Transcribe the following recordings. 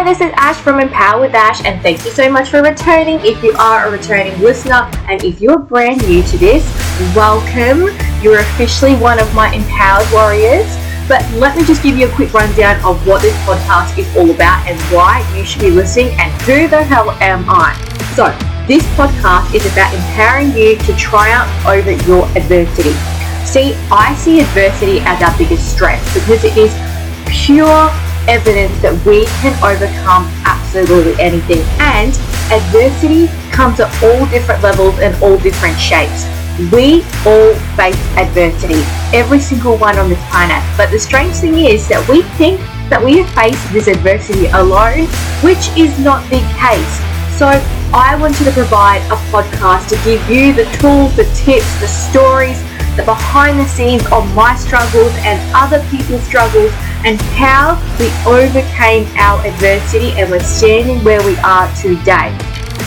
Hi, this is Ash from Empower with Ash, and thank you so much for returning. If you are a returning listener, and if you're brand new to this, welcome. You're officially one of my empowered warriors. But let me just give you a quick rundown of what this podcast is all about and why you should be listening and who the hell am I. So, this podcast is about empowering you to triumph over your adversity. See, I see adversity as our biggest strength because it is pure evidence that we can overcome absolutely anything. And adversity comes at all different levels and all different shapes. We all face adversity, every single one on this planet. But the strange thing is that we think that we have faced this adversity alone, which is not the case. So I wanted to provide a podcast to give you the tools, the tips, the stories, the behind the scenes of my struggles and other people's struggles and how we overcame our adversity and we're standing where we are today.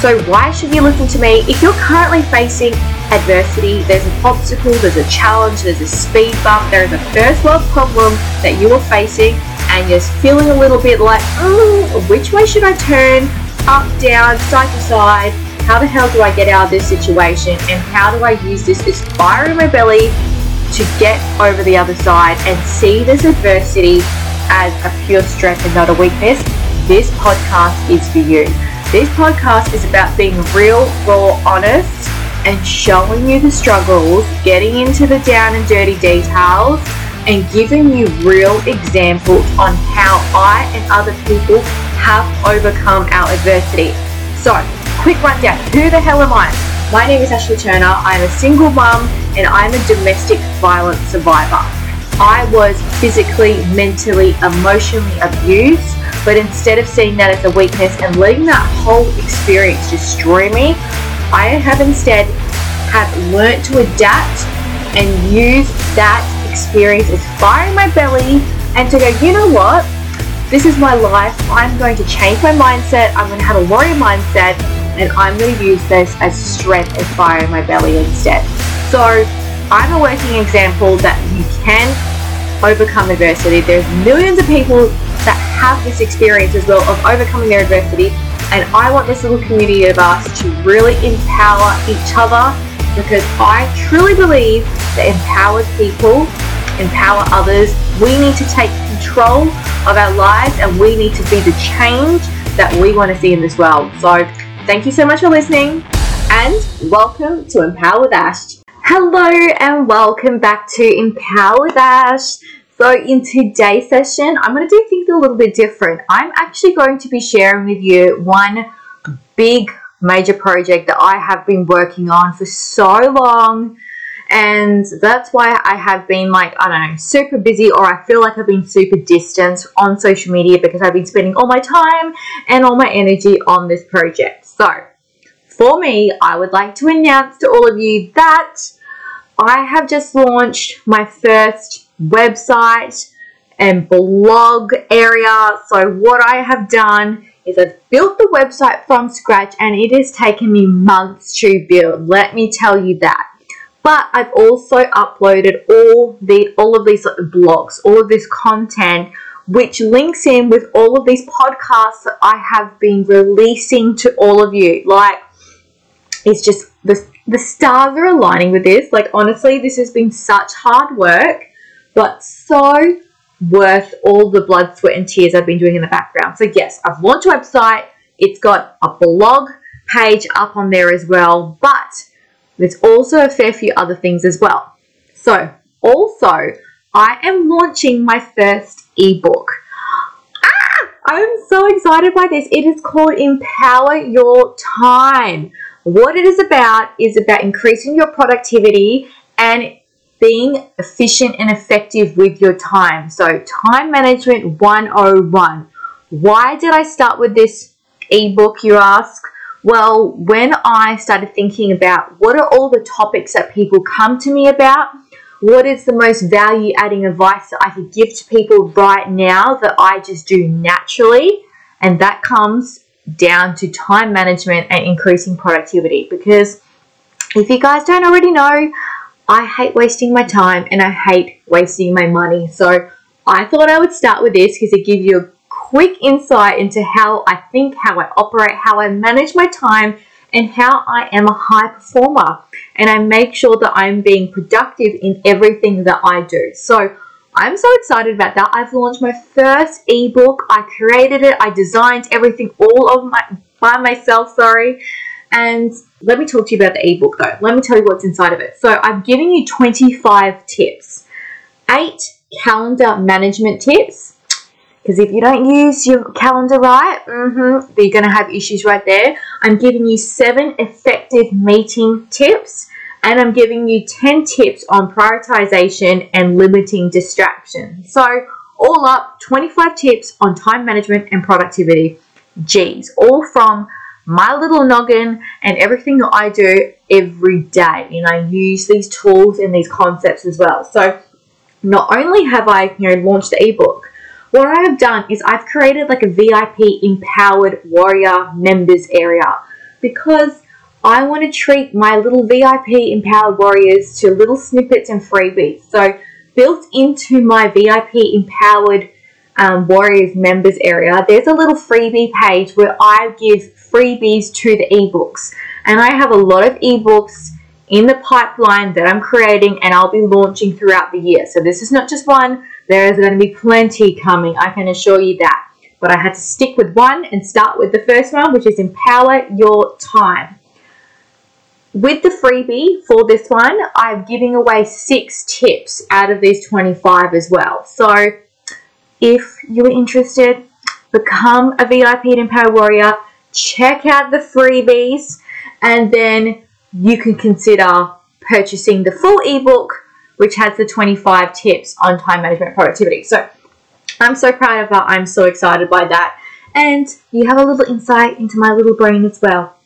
So, why should you listen to me? If you're currently facing adversity, there's an obstacle, there's a challenge, there's a speed bump, there is a first world problem that you are facing, and you're feeling a little bit like, oh, which way should I turn? Up, down, side to side. How the hell do I get out of this situation? And how do I use this, this fire in my belly to get over the other side and see this adversity as a pure strength and not a weakness, this podcast is for you. This podcast is about being real, raw, honest, and showing you the struggles, getting into the down and dirty details, and giving you real examples on how I and other people have overcome our adversity. So, quick rundown who the hell am I? My name is Ashley Turner. I'm a single mum and I'm a domestic violence survivor. I was physically, mentally, emotionally abused, but instead of seeing that as a weakness and letting that whole experience destroy me, I have instead have learned to adapt and use that experience as fire in my belly and to go, you know what? This is my life. I'm going to change my mindset. I'm going to have a warrior mindset and I'm going to use this as strength and fire in my belly instead. So I'm a working example that you can overcome adversity. There's millions of people that have this experience as well of overcoming their adversity. And I want this little community of us to really empower each other because I truly believe that empowered people empower others. We need to take control of our lives and we need to be the change that we want to see in this world. So Thank you so much for listening and welcome to Empower with Ash. Hello and welcome back to Empower with Ash. So, in today's session, I'm going to do things a little bit different. I'm actually going to be sharing with you one big major project that I have been working on for so long and that's why I have been like, I don't know, super busy, or I feel like I've been super distant on social media because I've been spending all my time and all my energy on this project. So, for me, I would like to announce to all of you that I have just launched my first website and blog area. So, what I have done is I've built the website from scratch and it has taken me months to build. Let me tell you that. But I've also uploaded all the all of these blogs, all of this content, which links in with all of these podcasts that I have been releasing to all of you. Like it's just the the stars are aligning with this. Like honestly, this has been such hard work, but so worth all the blood, sweat, and tears I've been doing in the background. So yes, I've launched a website. It's got a blog page up on there as well, but there's also a fair few other things as well. So, also, I am launching my first ebook. Ah, I'm so excited by this. It is called Empower Your Time. What it is about is about increasing your productivity and being efficient and effective with your time. So, time management 101. Why did I start with this ebook, you ask? Well, when I started thinking about what are all the topics that people come to me about, what is the most value adding advice that I could give to people right now that I just do naturally, and that comes down to time management and increasing productivity. Because if you guys don't already know, I hate wasting my time and I hate wasting my money. So I thought I would start with this because it gives you a quick insight into how I think, how I operate, how I manage my time, and how I am a high performer. And I make sure that I'm being productive in everything that I do. So I'm so excited about that. I've launched my first ebook. I created it. I designed everything all of my by myself, sorry. And let me talk to you about the ebook though. Let me tell you what's inside of it. So I'm giving you 25 tips. 8 calendar management tips. Because if you don't use your calendar right, mm-hmm, you're going to have issues right there. I'm giving you seven effective meeting tips and I'm giving you 10 tips on prioritization and limiting distraction. So, all up, 25 tips on time management and productivity. Geez, all from my little noggin and everything that I do every day. And I use these tools and these concepts as well. So, not only have I, you know, launched the ebook, what I have done is I've created like a VIP empowered warrior members area because I want to treat my little VIP empowered warriors to little snippets and freebies. So, built into my VIP empowered um, warriors members area, there's a little freebie page where I give freebies to the ebooks. And I have a lot of ebooks in the pipeline that I'm creating and I'll be launching throughout the year. So, this is not just one, there is going to be plenty coming, I can assure you that. But I had to stick with one and start with the first one, which is Empower Your Time with the freebie for this one, I'm giving away six tips out of these 25 as well. So if you're interested, become a VIP at Empower Warrior, check out the freebies, and then you can consider purchasing the full ebook, which has the 25 tips on time management productivity. So I'm so proud of that. I'm so excited by that. And you have a little insight into my little brain as well.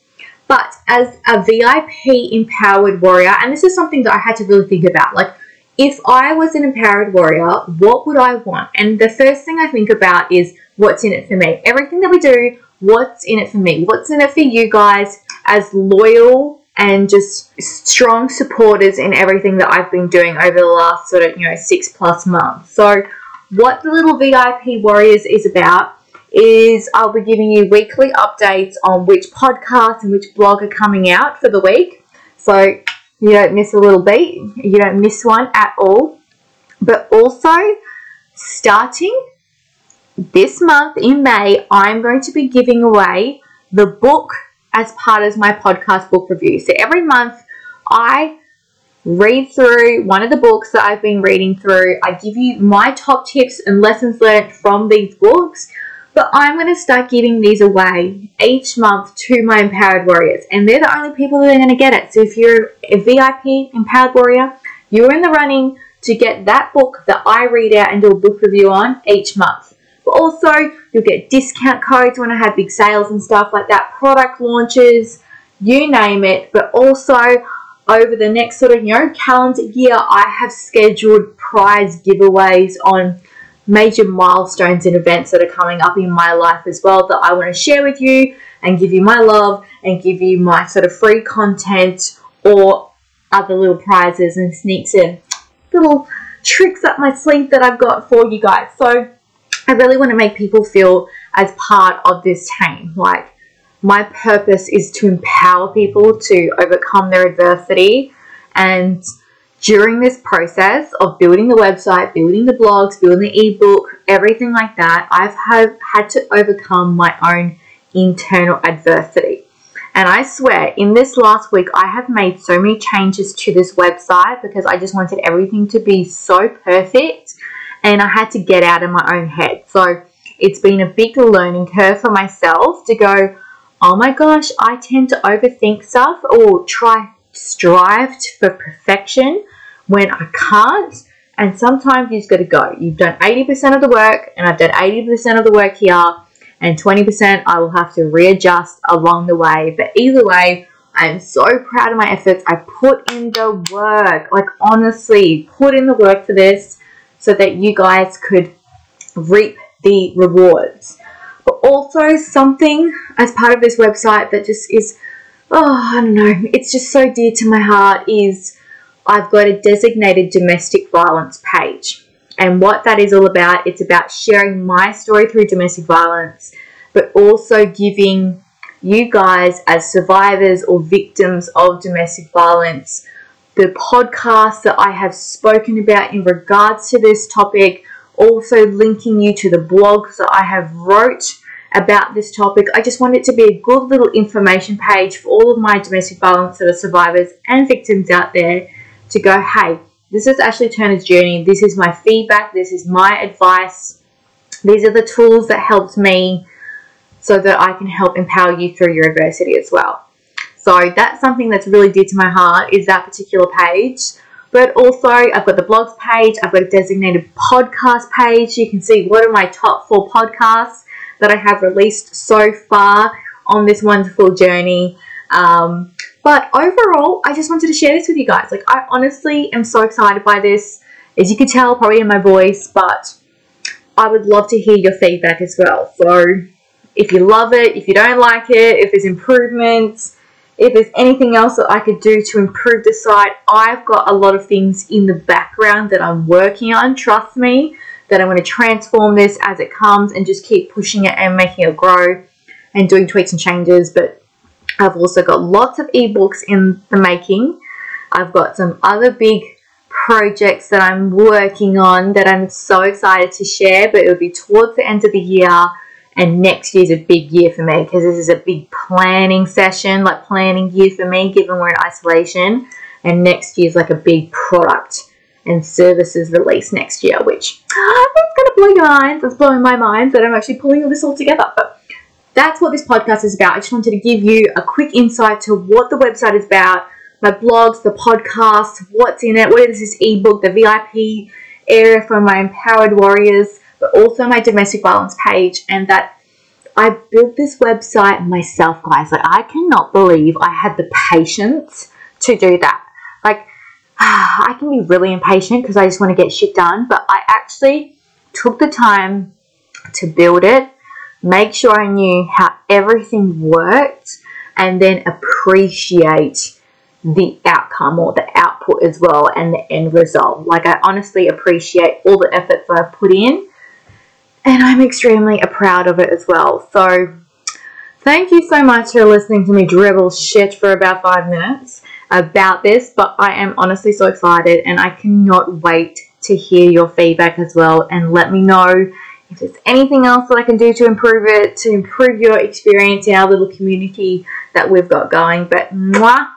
But as a VIP empowered warrior, and this is something that I had to really think about, like if I was an empowered warrior, what would I want? And the first thing I think about is what's in it for me. Everything that we do, what's in it for me? What's in it for you guys as loyal and just strong supporters in everything that I've been doing over the last sort of, you know, six plus months. So, what the little VIP Warriors is about is I'll be giving you weekly updates on which podcasts and which blog are coming out for the week. So you don't miss a little beat, you don't miss one at all. But also, starting this month in May, I'm going to be giving away the book as part of my podcast book review. So every month, I read through one of the books that I've been reading through. I give you my top tips and lessons learned from these books. But I'm going to start giving these away each month to my empowered warriors, and they're the only people that are going to get it. So if you're a VIP empowered warrior, you're in the running to get that book that I read out and do a book review on each month. But also, you'll get discount codes when I have big sales and stuff like that, product launches, you name it. But also, over the next sort of you know calendar year, I have scheduled prize giveaways on major milestones and events that are coming up in my life as well that I want to share with you and give you my love and give you my sort of free content or other little prizes and sneaks and little tricks up my sleeve that I've got for you guys. So I really want to make people feel as part of this team. Like my purpose is to empower people to overcome their adversity and during this process of building the website, building the blogs, building the ebook, everything like that, I've have had to overcome my own internal adversity. And I swear, in this last week, I have made so many changes to this website because I just wanted everything to be so perfect and I had to get out of my own head. So it's been a big learning curve for myself to go, oh my gosh, I tend to overthink stuff or try strive for perfection when I can't. And sometimes you just got to go. You've done 80% of the work, and I've done 80% of the work here, and 20% I will have to readjust along the way. But either way, I'm so proud of my efforts. I put in the work, like honestly, put in the work for this so that you guys could reap the rewards. But also, something as part of this website that just is oh, I don't know, it's just so dear to my heart is I've got a designated domestic violence page. And what that is all about, it's about sharing my story through domestic violence, but also giving you guys, as survivors or victims of domestic violence, the podcasts that I have spoken about in regards to this topic, also linking you to the blogs that I have wrote about this topic. I just want it to be a good little information page for all of my domestic violence that are survivors and victims out there to go, hey, this is Ashley Turner's journey. This is my feedback. This is my advice. These are the tools that helped me so that I can help empower you through your adversity as well. So that's something that's really dear to my heart is that particular page. But also, I've got the blogs page, I've got a designated podcast page. You can see what are my top four podcasts that I have released so far on this wonderful journey. Um, but overall, I just wanted to share this with you guys. Like, I honestly am so excited by this. As you can tell, probably in my voice, but I would love to hear your feedback as well. So, if you love it, if you don't like it, if there's improvements, if there's anything else that I could do to improve the site, I've got a lot of things in the background that I'm working on. Trust me that I'm going to transform this as it comes and just keep pushing it and making it grow and doing tweaks and changes. But I've also got lots of ebooks in the making. I've got some other big projects that I'm working on that I'm so excited to share, but it'll be towards the end of the year and next year's a big year for me because this is a big planning session, like planning year for me, given we're in isolation. And next year's like a big product and services release next year, which ah, I think is going to blow your minds. It's blowing my mind that I'm actually pulling all this all together. But that's what this podcast is about. I just wanted to give you a quick insight to what the website is about, my blogs, the podcast, what's in it, what is this ebook, the VIP area for my empowered warriors but also my domestic violence page, and that I built this website myself, guys. Like, I cannot believe I had the patience to do that. I can be really impatient because I just want to get shit done, but I actually took the time to build it, make sure I knew how everything worked, and then appreciate the outcome or the output as well and the end result. Like, I honestly appreciate all the efforts that I've put in and I'm extremely proud of it as well. So, thank you so much for listening to me dribble shit for about five minutes about this, but I am honestly so excited and I cannot wait to hear your feedback as well and let me know if there's anything else that I can do to improve it, to improve your experience in our little community that we've got going. But mwah,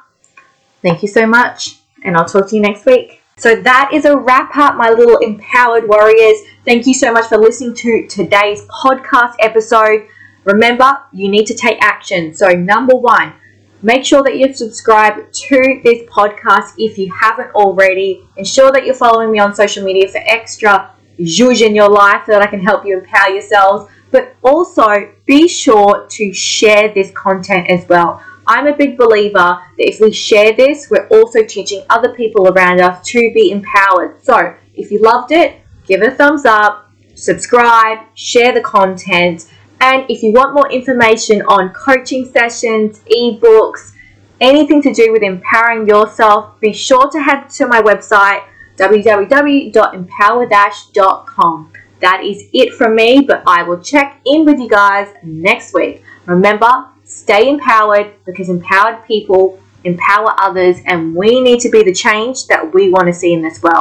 thank you so much, and I'll talk to you next week. So that is a wrap up, my little empowered warriors. Thank you so much for listening to today's podcast episode. Remember, you need to take action. So, number one, make sure that you subscribe to this podcast if you haven't already. Ensure that you're following me on social media for extra zhuzh in your life so that I can help you empower yourselves. But also, be sure to share this content as well. I'm a big believer that if we share this, we're also teaching other people around us to be empowered. So if you loved it, give it a thumbs up, subscribe, share the content. And if you want more information on coaching sessions, ebooks, anything to do with empowering yourself, be sure to head to my website www.empower-.com. That is it from me, but I will check in with you guys next week. Remember, stay empowered because empowered people empower others, and we need to be the change that we want to see in this world.